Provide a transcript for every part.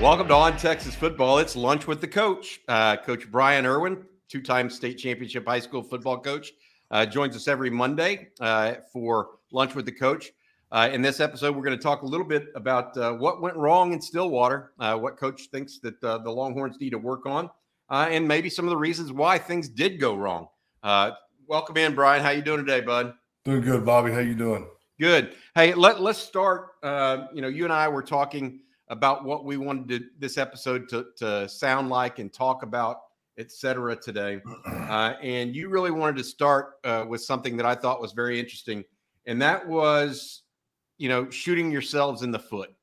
Welcome to On Texas Football. It's lunch with the coach. Uh, coach Brian Irwin, two-time state championship high school football coach, uh, joins us every Monday uh, for lunch with the coach. Uh, in this episode, we're going to talk a little bit about uh, what went wrong in Stillwater, uh, what coach thinks that the Longhorns need to work on, and maybe some of the reasons why things did go wrong. welcome in, Brian. How you doing today, bud? Doing good, Bobby. How you doing? Good. Hey, let, let's start. you know, you and I were talking – about what we wanted to, this episode to, to sound like and talk about, etc. today. Uh, and you really wanted to start uh, with something that I thought was very interesting, and that was, you know, shooting yourselves in the foot,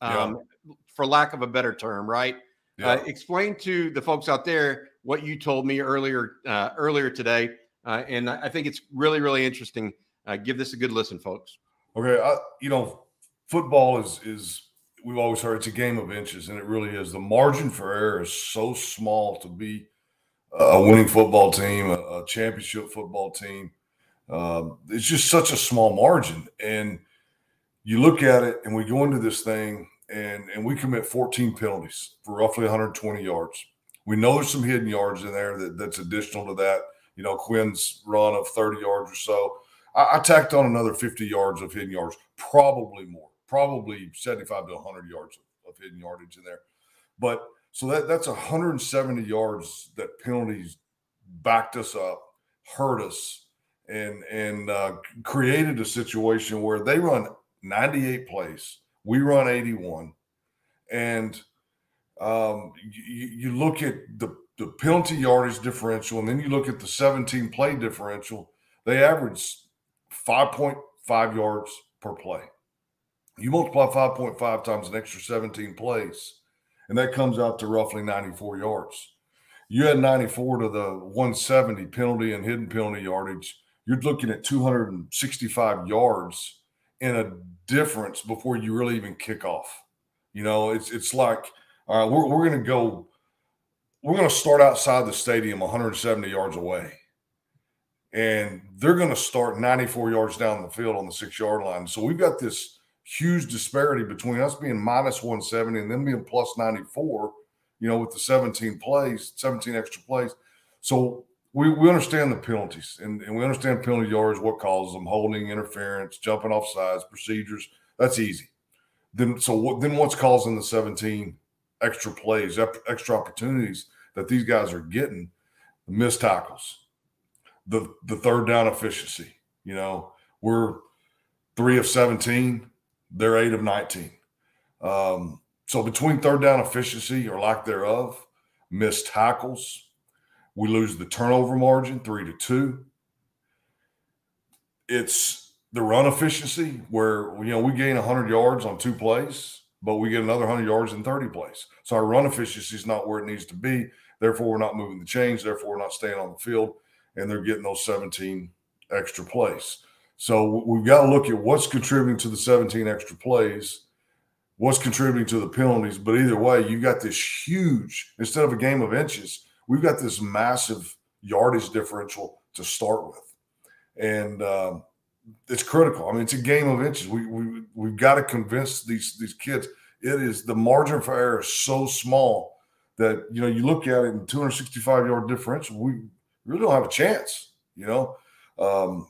um, yeah. for lack of a better term, right? Yeah. Uh, explain to the folks out there what you told me earlier uh, earlier today, uh, and I think it's really really interesting. Uh, give this a good listen, folks. Okay, I, you know, football is is we've always heard it's a game of inches, and it really is. The margin for error is so small to be a winning football team, a, championship football team. Um, it's just such a small margin, and you look at it, and we go into this thing, and and we commit 14 penalties for roughly 120 yards. We know there's some hidden yards in there that, that's additional to that. You know, Quinn's run of 30 yards or so. I, I tacked on another 50 yards of hidden yards, probably more probably 75 to 100 yards of, of hidden yardage in there. But so that that's 170 yards that penalties backed us up, hurt us, and and uh, created a situation where they run 98 plays, we run 81, and um, you, you look at the the penalty yardage differential, and then you look at the 17 play differential. They average 5.5 yards per play. You multiply 5.5 times an extra 17 plays, and that comes out to roughly 94 yards. You had 94 to the 170 penalty and hidden penalty yardage. You're looking at 265 yards in a difference before you really even kick off. You know, it's it's like, all right, we're, we're going to go, we're going to start outside the stadium 170 yards away. And they're going to start 94 yards down the field on the six yard line. So we've got this huge disparity between us being minus 170 and them being plus 94, you know, with the 17 plays, 17 extra plays. So we, we understand the penalties and, and we understand penalty yards, what causes them, holding, interference, jumping off sides, procedures. That's easy. Then so what, then what's causing the 17 extra plays, extra opportunities that these guys are getting? The missed tackles, the the third down efficiency. You know, we're three of 17 they're eight of 19. Um, so between third down efficiency or lack thereof, missed tackles, we lose the turnover margin three to two. It's the run efficiency where you know we gain 100 yards on two plays, but we get another 100 yards in 30 plays. So our run efficiency is not where it needs to be. Therefore, we're not moving the chains. Therefore, we're not staying on the field, and they're getting those 17 extra plays. So we've got to look at what's contributing to the 17 extra plays, what's contributing to the penalties. But either way, you got this huge, instead of a game of inches, we've got this massive yardage differential to start with. And um, it's critical. I mean, it's a game of inches. We, we, we've got to convince these, these kids. It is the margin for error is so small that, you know, you look at it in 265 yard differential, we really don't have a chance, you know. Um,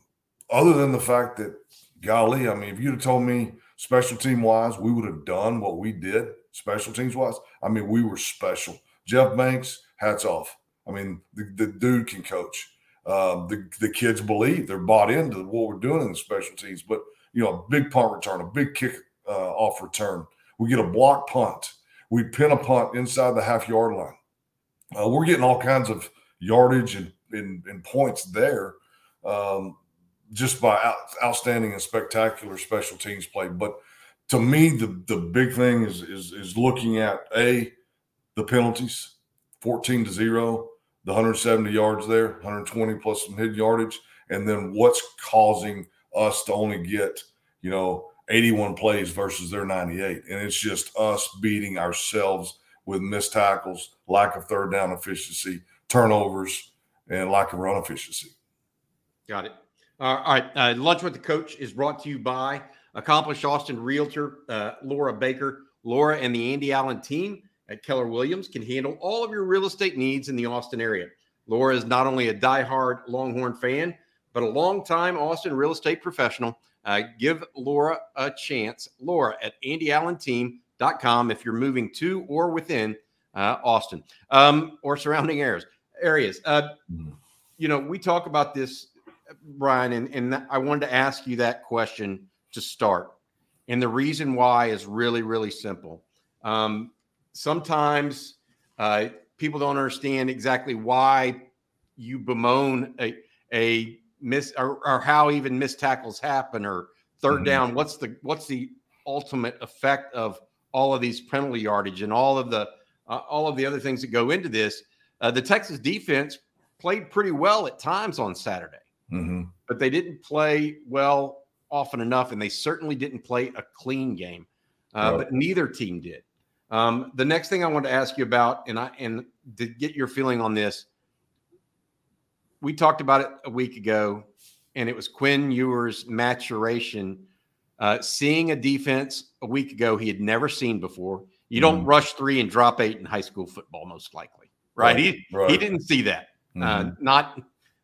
other than the fact that, golly, I mean, if you'd have told me special team wise, we would have done what we did special teams wise. I mean, we were special. Jeff Banks, hats off. I mean, the, the dude can coach. Um, the, the kids believe they're bought into what we're doing in the special teams. But, you know, a big punt return, a big kick uh, off return. We get a block punt. We pin a punt inside the half yard line. Uh, we're getting all kinds of yardage and, and, and points there. Um, just by out, outstanding and spectacular special teams play. But to me, the the big thing is is is looking at a the penalties, fourteen to zero, the 170 yards there, 120 plus some hidden yardage, and then what's causing us to only get you know 81 plays versus their 98, and it's just us beating ourselves with missed tackles, lack of third down efficiency, turnovers, and lack of run efficiency. Got it. All right. Uh, Lunch with the Coach is brought to you by accomplished Austin realtor uh, Laura Baker. Laura and the Andy Allen team at Keller Williams can handle all of your real estate needs in the Austin area. Laura is not only a die-hard Longhorn fan, but a long-time Austin real estate professional. Uh, give Laura a chance. Laura at AndyAllenTeam.com if you're moving to or within uh, Austin um, or surrounding areas. Areas. Uh, mm-hmm. You know, we talk about this, Brian, and, and I wanted to ask you that question to start. And the reason why is really, really simple. Um, sometimes uh, people don't understand exactly why you bemoan a, a miss or, or how even missed tackles happen or 3rd mm-hmm. down. What's the what's the ultimate effect of all of these penalty yardage and all of the uh, all of the other things that go into this? Uh, the Texas defense played pretty well at times on Saturday, mm-hmm. but they didn't play well often enough, and they certainly didn't play a clean game. Uh. But neither team did. Um, the next thing I want to ask you about, and I and to get your feeling on this, we talked about it a week ago, and it was Quinn Ewers' maturation. Uh, seeing a defense a week ago he had never seen before. You don't mm rush three and drop eight in high school football, most likely, right? right. He right. he didn't see that. mm Uh, mm-hmm. not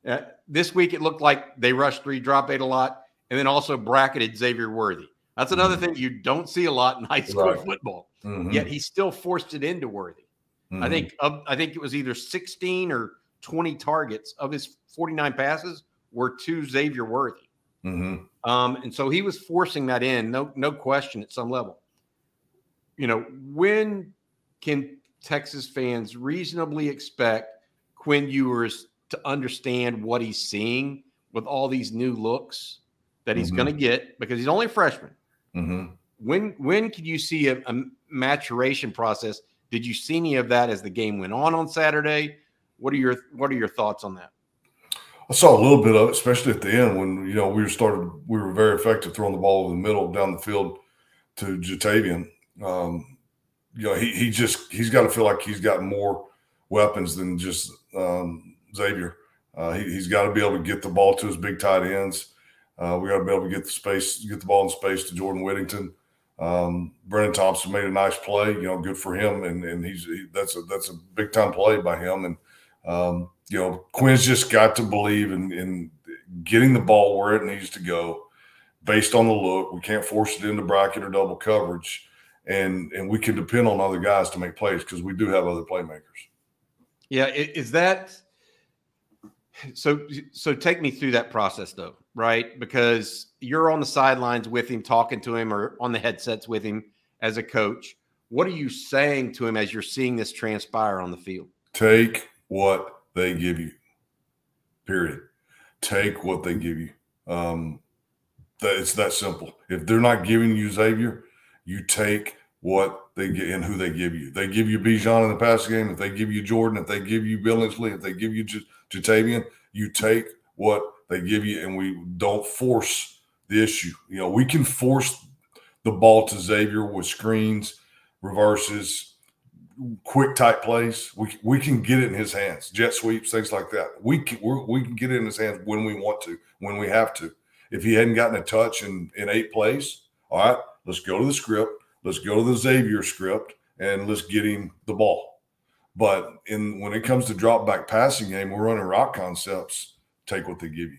uh, this week. It looked like they rushed three, drop eight a lot, and then also bracketed Xavier Worthy. That's another mm thing you don't see a lot in high school right. football. Mm-hmm. Yet he still forced it into Worthy. Mm-hmm. I think I think it was either 16 or 20 targets of his 49 passes were to Xavier Worthy. Mm-hmm. Um, and so he was forcing that in, no, no question at some level. You know, when can Texas fans reasonably expect Quinn Ewers to understand what he's seeing with all these new looks that he's mm-hmm. going to get because he's only a freshman? Mm-hmm. When when could you see a, a maturation process? Did you see any of that as the game went on on Saturday? What are your What are your thoughts on that? I saw a little bit of it, especially at the end when you know we were started. We were very effective throwing the ball in the middle down the field to Ja'Tavion. Um, you know, he he just he's got to feel like he's got more weapons than just um, Xavier. Uh, he, has got to be able to get the ball to his big tight ends. Uh, we got to be able to get the space, get the ball in space to Jordan Whittington. Um, Brenen Thompson made a nice play. You know, good for him, and and he's he, that's a that's a big time play by him. And um, you know, Quinn's just got to believe in, in getting the ball where it needs to go, based on the look. We can't force it into bracket or double coverage, and and we can depend on other guys to make plays because we do have other playmakers. Yeah, is that so? So take me through that process though, right? Because you're on the sidelines with him, talking to him, or on the headsets with him as a coach. What are you saying to him as you're seeing this transpire on the field? Take what they give you. Period. Take what they give you. Um, that it's that simple. If they're not giving you Xavier, you take what they get and who they give you. They give you Bijan in the passing game. If they give you Jordan, if they give you Billingsley, if they give you J- Ja'Tavion, you take what they give you, and we don't force the issue. You know, we can force the ball to Xavier with screens, reverses, quick type plays. We we can get it in his hands, jet sweeps, things like that. We can we can get it in his hands when we want to, when we have to. If he hadn't gotten a touch in in eight plays, all right, let's go to the script. Let's go to the Xavier script and let's get him the ball. But in when it comes to drop back passing game, we're running rock concepts. Take what they give you.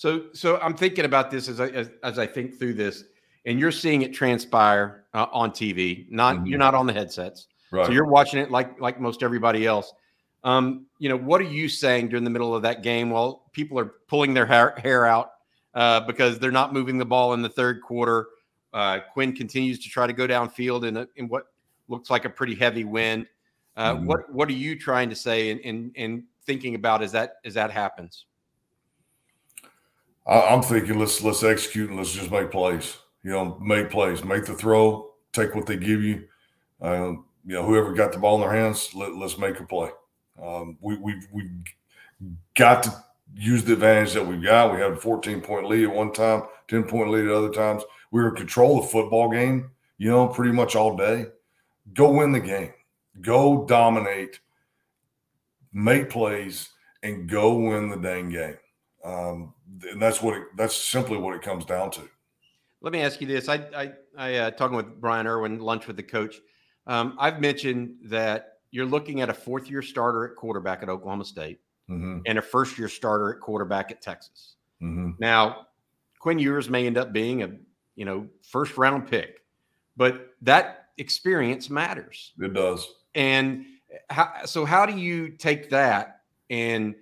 So, so I'm thinking about this as I as, as I think through this, and you're seeing it transpire uh, on TV. Not mm-hmm. you're not on the headsets, right. so you're watching it like like most everybody else. Um, you know, what are you saying during the middle of that game while people are pulling their hair, hair out uh, because they're not moving the ball in the third quarter? Uh, Quinn continues to try to go downfield in, a, in what looks like a pretty heavy wind. Uh, mm-hmm. What what are you trying to say and, and and thinking about as that as that happens? I, am thinking let's let's execute and let's just make plays. You know, make plays, make the throw, take what they give you. Uh, you know, whoever got the ball in their hands, let, us make a play. Um, we we we got to use the advantage that we've got. We had a 14 point lead at one time, 10 point lead at other times. We were in control of the football game, you know, pretty much all day. Go win the game. Go dominate, make plays, and go win the dang game. Um, and that's what it, that's simply what it comes down to. Let me ask you this: I I, I uh, talking with Brian Irwin, lunch with the coach. Um, I've mentioned that you're looking at a fourth year starter at quarterback at Oklahoma State mm-hmm. and a first year starter at quarterback at Texas. Mm-hmm. Now, Quinn Ewers may end up being a you know first round pick, but that experience matters. It does. And how, so, how do you take that and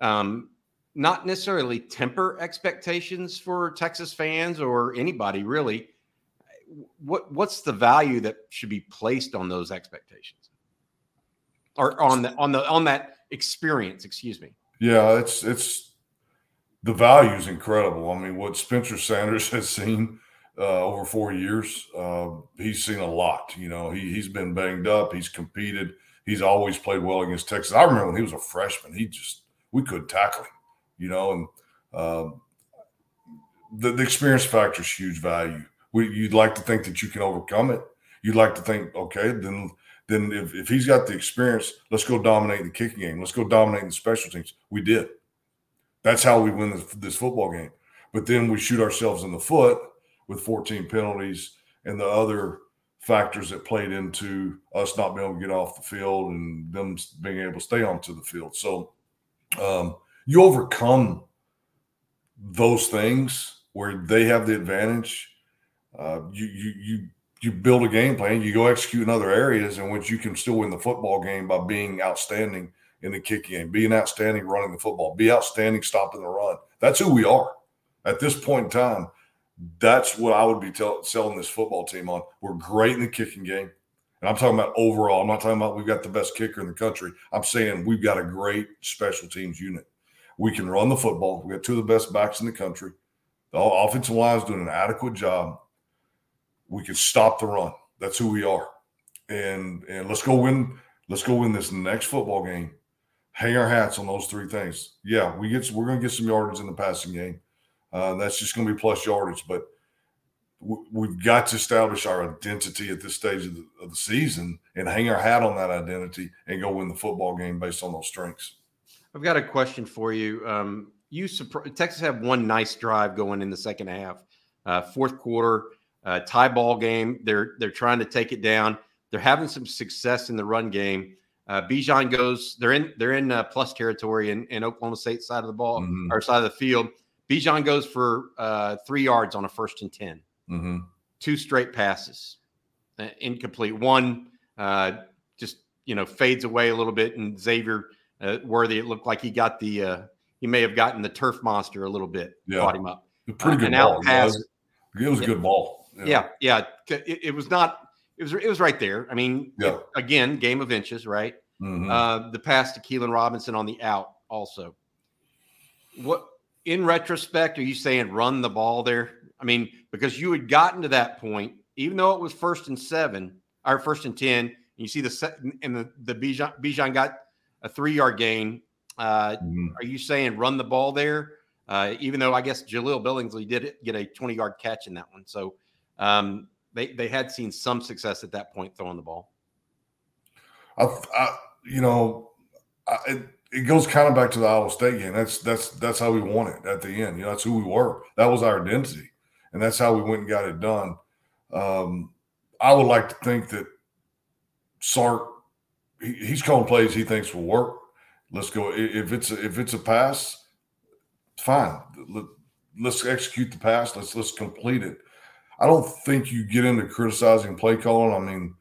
um, not necessarily temper expectations for Texas fans or anybody really? What what's the value that should be placed on those expectations, or on the on the on that experience? Excuse me. Yeah, it's it's the value is incredible. I mean, what Spencer Sanders has seen uh, over four years. Uh, he's seen a lot. You know, he he's been banged up. He's competed. He's always played well against Texas. I remember when he was a freshman, he just we couldn't tackle him. You know, and uh, the the experience factor is huge value. We, you'd like to think that you can overcome it. You'd like to think, okay, then then if, if he's got the experience, let's go dominate the kicking game. Let's go dominate the special teams. We did. That's how we win this, this football game. But then we shoot ourselves in the foot with 14 penalties and the other factors that played into us not being able to get off the field and them being able to stay onto the field. So um, you overcome those things where they have the advantage. Uh, you you you you build a game plan. You go execute in other areas in which you can still win the football game by being outstanding in the kicking game, being outstanding running the football, be outstanding stopping the run. That's who we are at this point in time that's what I would be tell, selling this football team on. We're great in the kicking game. And I'm talking about overall. I'm not talking about we've got the best kicker in the country. I'm saying we've got a great special teams unit. We can run the football. We got two of the best backs in the country. The offensive line is doing an adequate job. We can stop the run. That's who we are. And and let's go win. Let's go win this next football game. Hang our hats on those three things. Yeah, we get. We're going to get some yardage in the passing game. Uh, that's just going to be plus yardage. But we've got to establish our identity at this stage of the, of the, season and hang our hat on that identity and go win the football game based on those strengths. I've got a question for you. Um, you Texas have one nice drive going in the second half, uh, fourth quarter uh, tie ball game. They're they're trying to take it down. They're having some success in the run game. Uh, Bijan goes. They're in they're in uh, plus territory in, in Oklahoma State side of the ball mm-hmm. or side of the field. Bijan goes for uh, three yards on a first and 10. Mm-hmm. Two straight passes, uh, incomplete. One uh, just, you know, fades away a little bit. And Xavier uh, Worthy, it looked like he got the, uh, he may have gotten the turf monster a little bit, yeah. caught him up. Pretty good ball. Pass, it was a good ball. Yeah, yeah. yeah. It, it, was not, it was, it was right there. I mean, yeah. It, again, game of inches, right? Mm-hmm. Uh, the pass to Keilan Robinson on the out also. What in retrospect, are you saying run the ball there? I mean, because you had gotten to that point, even though it was first and seven or first and 10, and you see the set and the, the Bijan, Bijan got a three yard gain. Uh, mm-hmm. Are you saying run the ball there? Uh, even though I guess Jahleel Billingsley did get a 20 yard catch in that one. So um, they, they had seen some success at that point throwing the ball. I, I you know, I, it, it goes kind of back to the Iowa State game. That's that's that's how we won it at the end. You know, that's who we were. That was our identity, and that's how we went and got it done. Um, I would like to think that Sark he's calling plays he thinks will work. Let's go. If it's a, if it's a pass, fine. Let, let's execute the pass. Let's let's complete it. I don't think you get into criticizing play calling. I mean,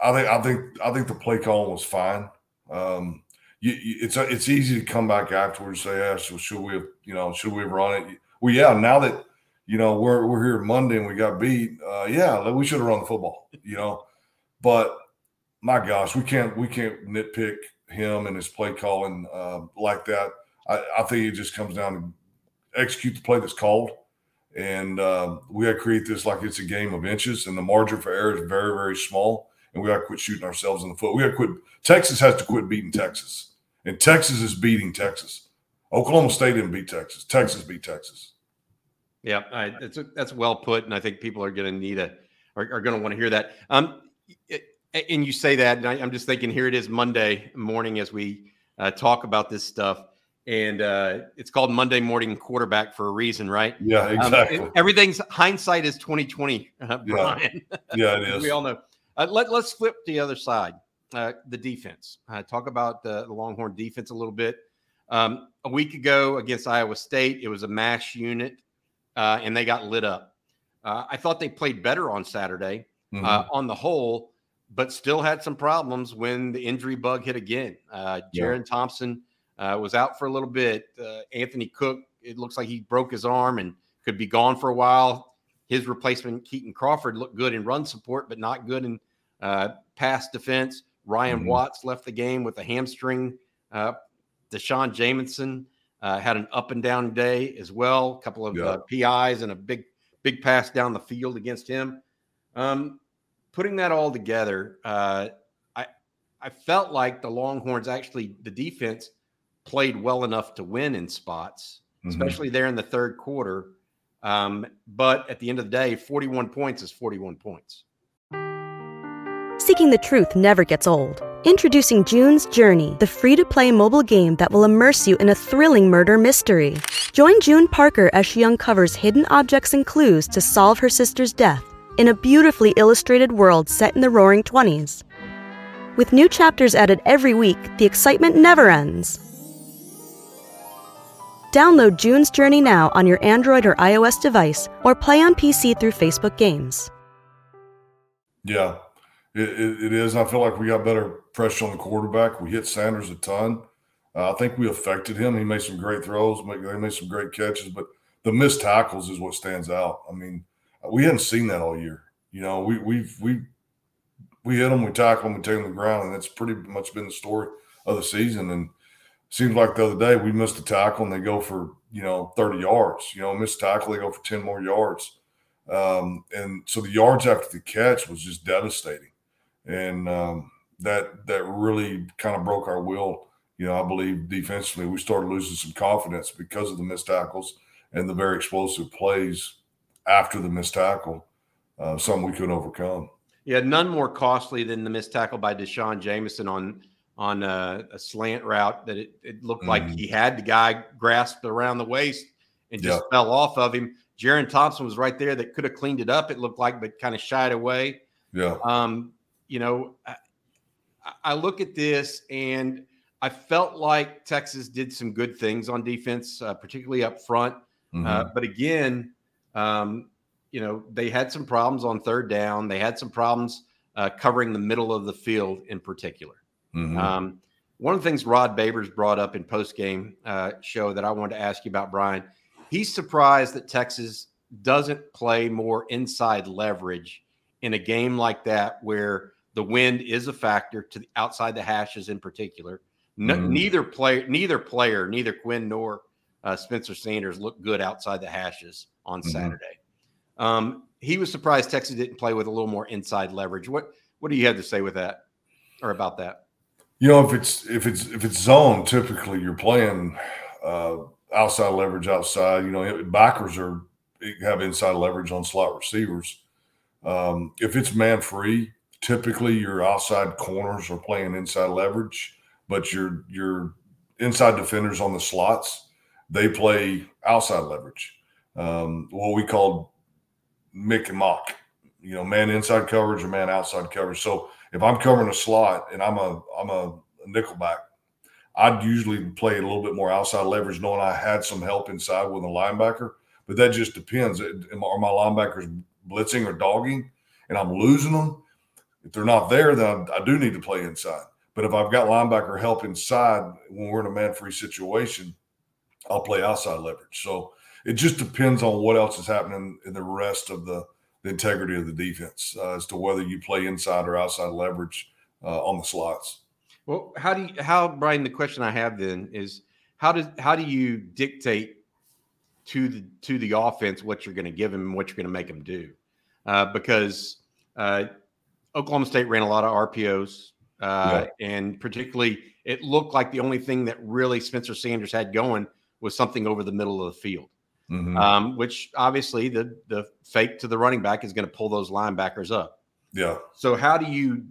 I think I think I think the play calling was fine. Um, you, you, it's it's easy to come back afterwards and say, "Yeah, so should we have you know should we have run it?" Well, yeah. Now that you know we're we're here Monday and we got beat, uh, yeah, we should have run the football. You know, but my gosh, we can't we can't nitpick him and his play calling uh, like that. I, I think it just comes down to execute the play that's called And uh, we got to create this like it's a game of inches, and the margin for error is very, very small. And we got to quit shooting ourselves in the foot. We got to quit. Texas has to quit beating Texas, and Texas is beating Texas. Oklahoma State didn't beat Texas. Texas beat Texas. Yeah, I, that's that's well put, and I think people are going to need a are, are going to want to hear that. Um, it, and you say that, and I, am just thinking here it is Monday morning as we uh, talk about this stuff and uh, it's called Monday Morning Quarterback for a reason, right? Yeah, um, exactly. Um, everything's hindsight is twenty twenty, uh, Brian. Yeah, yeah it is. we all know. Uh, let Let's flip the other side. Uh, the defense. Uh, talk about the, the, Longhorn defense a little bit. Um, a week ago against Iowa State, it was a mash unit, uh, and they got lit up. I thought they played better on Saturday mm-hmm. on the whole, but still had some problems when the injury bug hit again. Uh, Jerrin yeah. Thompson uh, was out for a little bit. Uh, Anthony Cook, it looks like he broke his arm and could be gone for a while. His replacement, Kitan Crawford, looked good in run support, but not good in uh, pass defense. Ryan mm-hmm. Watts left the game with a hamstring. Uh, D'Shawn Jamison uh, had an up and down day as well. A couple of uh, PIs and a big, big pass down the field against him. Um, putting that all together, uh, I I felt like the Longhorns actually the defense played well enough to win in spots, mm-hmm. especially there in the third quarter. Um, but at the end of the day, 41 points is 41 points. Seeking the truth never gets old. Introducing June's Journey, the free to play mobile game that will immerse you in a thrilling murder mystery. Join June Parker as she uncovers hidden objects and clues to solve her sister's death in a beautifully illustrated world set in the roaring 20s. With new chapters added every week, the excitement never ends. Download June's Journey now on your Android or iOS device or play on PC through Facebook Games. Yeah, it, it, it is. I feel like we got better pressure on the quarterback. We hit Sanders a ton. Uh, I think we affected him. He made some great throws, they made some great catches, but the missed tackles is what stands out. I mean, we hadn't seen that all year. You know, we we've we we hit them, we tackle them, we take them to the ground, and that's pretty much been the story of the season. And seems like the other day we missed a tackle and they go for you know 30 yards you know missed tackle they go for 10 more yards um, and so the yards after the catch was just devastating and um, that that really kind of broke our will you know i believe defensively we started losing some confidence because of the missed tackles and the very explosive plays after the missed tackle uh, something we couldn't overcome yeah none more costly than the missed tackle by D'Shawn Jamison on on a, a slant route that it, it looked mm-hmm. like he had the guy grasped around the waist and just yeah. fell off of him. Jerrin Thompson was right there that could have cleaned it up, it looked like, but kind of shied away. Yeah. Um, you know, I, I look at this and I felt like Texas did some good things on defense, uh, particularly up front. Uh, mm-hmm. Uh, but again, um, you know, they had some problems on third down. They had some problems uh, covering the middle of the field in particular. Mm-hmm. Um, one of the things Rod Babers brought up in post game uh, show that I wanted to ask you about, Brian, he's surprised that Texas doesn't play more inside leverage in a game like that where the wind is a factor to the outside the hashes in particular. No, mm-hmm. Neither player, neither player, neither Quinn nor uh, Spencer Sanders looked good outside the hashes on mm-hmm. Saturday. Um, he was surprised Texas didn't play with a little more inside leverage. What what do you have to say with that or about that? You know, if it's if it's if it's zone, typically you're playing uh, outside leverage outside. You know, backers are have inside leverage on slot receivers. Um, if it's man free, typically your outside corners are playing inside leverage, but your your inside defenders on the slots they play outside leverage. Um, what we call Mick and mock, you know, man inside coverage or man outside coverage. So if I'm covering a slot and I'm a I'm a nickelback, I'd usually play a little bit more outside leverage, knowing I had some help inside with a linebacker. But that just depends. Are my linebackers blitzing or dogging, and I'm losing them? If they're not there, then I, I do need to play inside. But if I've got linebacker help inside when we're in a man-free situation, I'll play outside leverage. So it just depends on what else is happening in the rest of the the integrity of the defense uh, as to whether you play inside or outside leverage uh, on the slots. Well, how do you, how Brian? The question I have then is how does how do you dictate to the to the offense what you're going to give them and what you're going to make them do, uh, because uh, Oklahoma State ran a lot of RPOs, uh, yeah. and particularly it looked like the only thing that really Spencer Sanders had going was something over the middle of the field. Mm-hmm. Um, which obviously the the fake to the running back is going to pull those linebackers up. Yeah. So how do you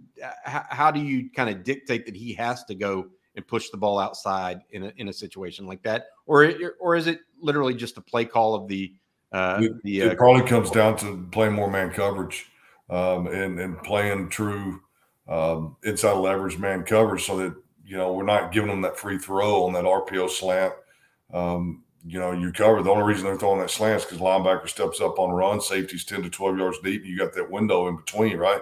how, how do you kind of dictate that he has to go and push the ball outside in a, in a situation like that, or or is it literally just a play call of the? Uh, it, the it uh, probably comes down to playing more man coverage um, and and playing true um, inside leverage man coverage, so that you know we're not giving them that free throw on that RPO slant. Um, you know, you cover. The only reason they're throwing that slant is because linebacker steps up on run, safety's 10 to 12 yards deep. And You got that window in between, right?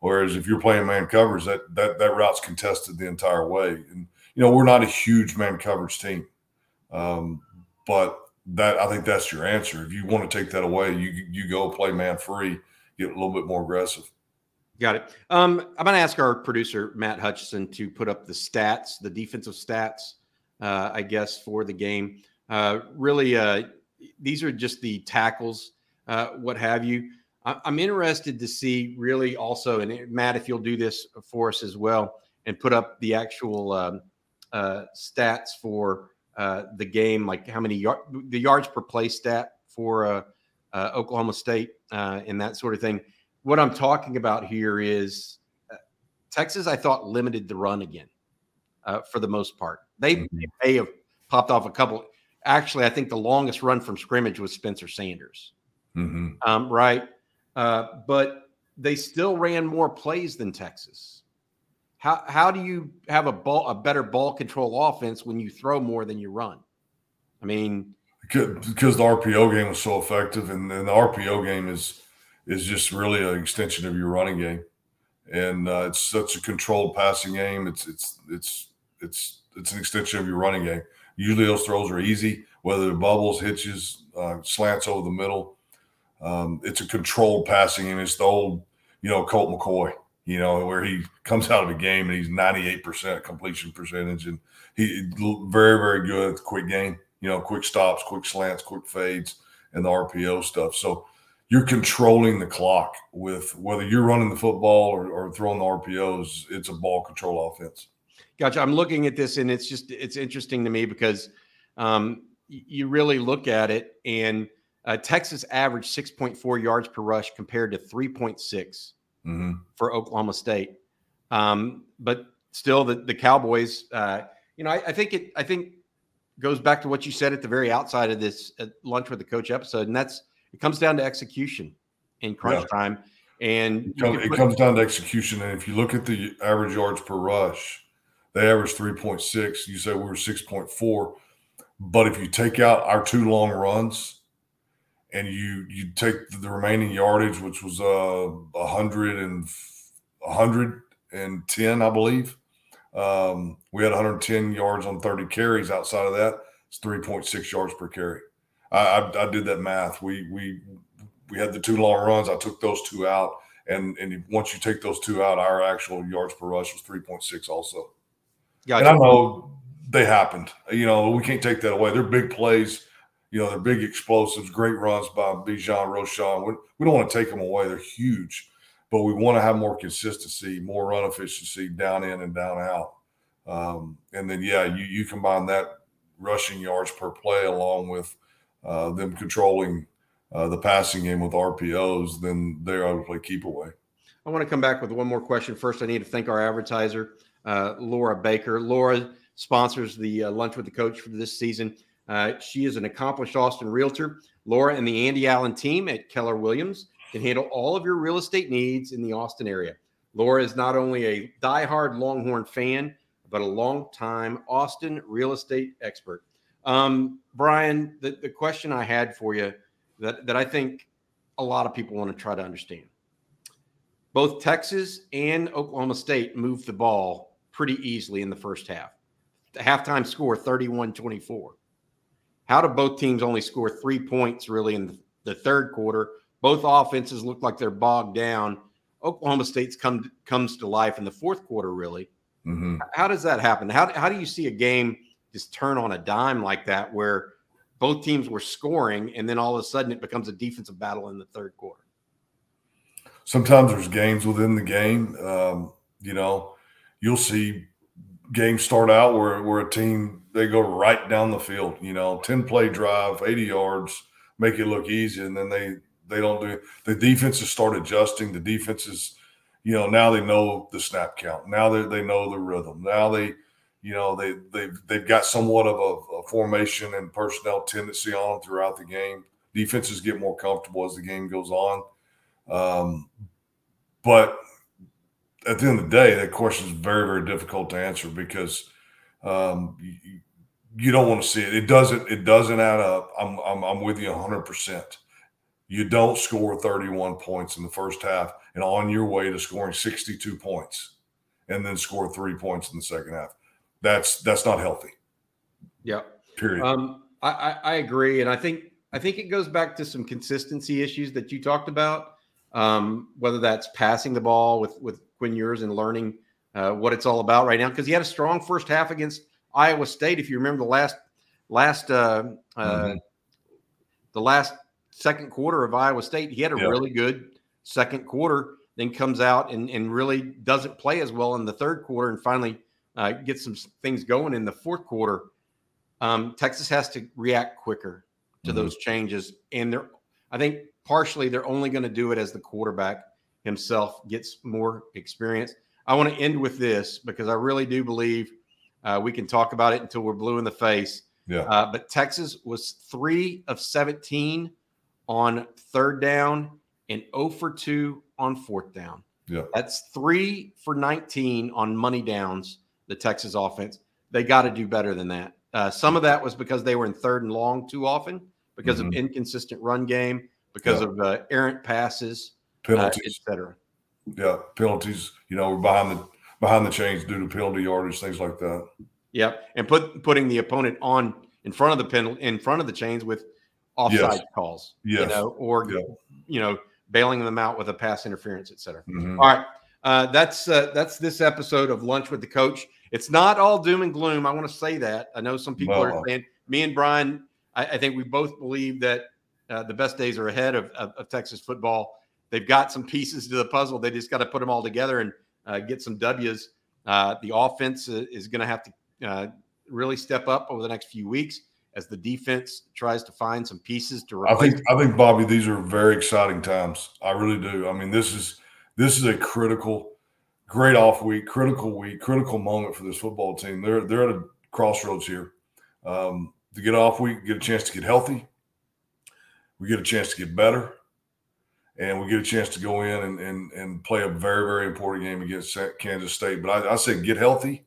Whereas if you're playing man coverage, that that that route's contested the entire way. And you know, we're not a huge man coverage team, um, but that I think that's your answer. If you want to take that away, you you go play man free, get a little bit more aggressive. Got it. Um, I'm going to ask our producer Matt Hutchison to put up the stats, the defensive stats, uh, I guess, for the game. Uh, really, uh, these are just the tackles, uh, what have you. I'm interested to see really also, and Matt, if you'll do this for us as well, and put up the actual um, uh, stats for uh, the game, like how many the yards per play stat for Oklahoma State and that sort of thing. What I'm talking about here is Texas. I thought limited the run again for the most part. They, mm-hmm. they may have popped off a couple. Actually, I think the longest run from scrimmage was Spencer Sanders. Mm-hmm. Um, right uh, but they still ran more plays than Texas. How how do you have a ball a better ball control offense when you throw more than you run? I mean, because the RPO game was so effective, and, and the RPO game is is just really an extension of your running game, and uh, it's such a controlled passing game. It's it's it's it's it's an extension of your running game. Usually those throws are easy, whether they're bubbles, hitches, uh, slants over the middle. Um, it's a controlled passing, and it's the old, you know, Colt McCoy, you know, where he comes out of a game and he's 98% completion percentage, and he very, very good at quick game, you know, quick stops, quick slants, quick fades, and the RPO stuff. So you're controlling the clock with whether you're running the football or, or throwing the RPOs. It's a ball control offense. Gotcha. I'm looking at this, and it's just it's interesting to me because um, you really look at it and – uh, Texas averaged 6.4 yards per rush compared to 3.6 mm-hmm. for Oklahoma State. Um, but still, the, the Cowboys, uh, you know, I, I, think it, I think goes back to what you said at the very outside of this uh, lunch with the coach episode, and that's it comes down to execution in crunch yeah. time. And it, comes, it comes down to execution. And if you look at the average yards per rush, they average 3.6. You said we were 6.4. But if you take out our two long runs, and you you take the remaining yardage, which was uh, a hundred and hundred and ten, I believe. Um, we had 110 yards on 30 carries. Outside of that, it's 3.6 yards per carry. I, I, I, did that math. We we we had the two long runs. I took those two out, and and once you take those two out, our actual yards per rush was 3.6 also. Yeah, and I know they happened. You know, we can't take that away. They're big plays you know, they're big explosives, great runs by Bijan Roschon. We, we don't want to take them away. They're huge, but we want to have more consistency, more run efficiency down in and down out. Um, and then, yeah, you, you combine that rushing yards per play along with uh, them controlling uh, the passing game with RPOs, then they're able to play keep away. I want to come back with one more question. First, I need to thank our advertiser, uh, Laura Baker. Laura sponsors the uh, Lunch with the Coach for this season. Uh, she is an accomplished Austin realtor. Laura and the Andy Allen team at Keller Williams can handle all of your real estate needs in the Austin area. Laura is not only a diehard Longhorn fan, but a long-time Austin real estate expert. Um, Brian, the, the question I had for you that, that I think a lot of people want to try to understand. Both Texas and Oklahoma State moved the ball pretty easily in the first half. The halftime score 31 24. How do both teams only score three points really in the third quarter? Both offenses look like they're bogged down. Oklahoma State's come comes to life in the fourth quarter, really. Mm-hmm. How does that happen? How, how do you see a game just turn on a dime like that where both teams were scoring, and then all of a sudden it becomes a defensive battle in the third quarter. Sometimes there's games within the game. Um, you know, you'll see games start out where where a team they go right down the field. You know, ten play drive, eighty yards, make it look easy, and then they they don't do the defenses start adjusting. The defenses, you know, now they know the snap count. Now they they know the rhythm. Now they you know they they've they've got somewhat of a, a, formation and personnel tendency on throughout the game. Defenses get more comfortable as the game goes on, um, but at the end of the day, that question is very very difficult to answer because um, you, you, don't want to see it. It doesn't it doesn't add up. I'm I'm, I'm with you 100. percent You don't score 31 points in the first half and on your way to scoring 62 points, and then score three points in the second half that's that's not healthy. Yeah. Period. Um, I, I, I agree, and I think I think it goes back to some consistency issues that you talked about. Um, whether that's passing the ball with with Quinn Ewers and learning uh, what it's all about right now, because he had a strong first half against Iowa State. If you remember the last last uh, uh, mm-hmm. the last second quarter of Iowa State, he had a really good second quarter. Then comes out and and really doesn't play as well in the third quarter, and finally uh, get some things going in the fourth quarter, um, Texas has to react quicker to mm-hmm. those changes. And they're, I think, partially they're only going to do it as the quarterback himself gets more experience. I want to end with this because I really do believe uh, we can talk about it until we're blue in the face. Yeah. Uh, but Texas was three of 17 on third down and 0 for 2 on fourth down. Yeah. That's three for 19 on money downs the Texas offense. They got to do better than that. Uh, some of that was because they were in third and long too often, because mm-hmm. of inconsistent run game, because yeah. of uh, errant passes, penalties, uh, etc. Yeah, penalties. You know, we're behind the behind the chains due to penalty yardage, things like that. Yep, and put putting the opponent on in front of the pen in front of the chains with offside yes. calls. Yes. You know, or yeah. you know, bailing them out with a pass interference, etc. Mm-hmm. All right. Uh, that's uh, that's this episode of Lunch with the Coach. It's not all doom and gloom. I want to say that. I know some people well, are saying, me and Brian, I, I, think we both believe that uh, the best days are ahead of, of, of, Texas football. They've got some pieces to the puzzle. They just got to put them all together and uh, get some W's. Uh, the offense uh, is going to have to uh, really step up over the next few weeks as the defense tries to find some pieces to replace. I think, I think, Bobby, these are very exciting times. I really do. I mean, this is this is a critical great off week, critical week, critical moment for this football team. They're they're at a crossroads here. Um, to get off week, get a chance to get healthy. We get a chance to get better, and we get a chance to go in and and, and play a very very important game against Kansas State. But I, I say get healthy,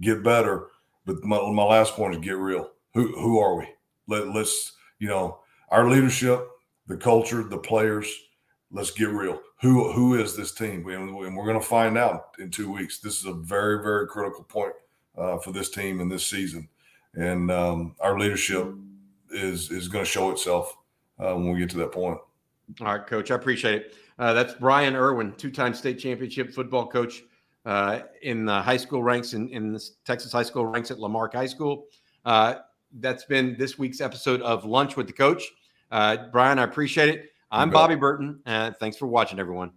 get better. But my, my last point is get real. Who who are we? Let, let's you know our leadership, the culture, the players. Let's get real who who is this team? And we're going to find out in two weeks. This is a very very critical point uh, for this team in this season, and um, our leadership is is going to show itself uh, when we get to that point. All right, Coach, I appreciate it. Uh, that's Brian Irwin, two-time state championship football coach uh, in the high school ranks in, in the Texas high school ranks at La Marque High School. Uh, that's been this week's episode of Lunch with the Coach. Uh, Brian, I appreciate it. I'm Bobby Burton. Thanks for watching, everyone.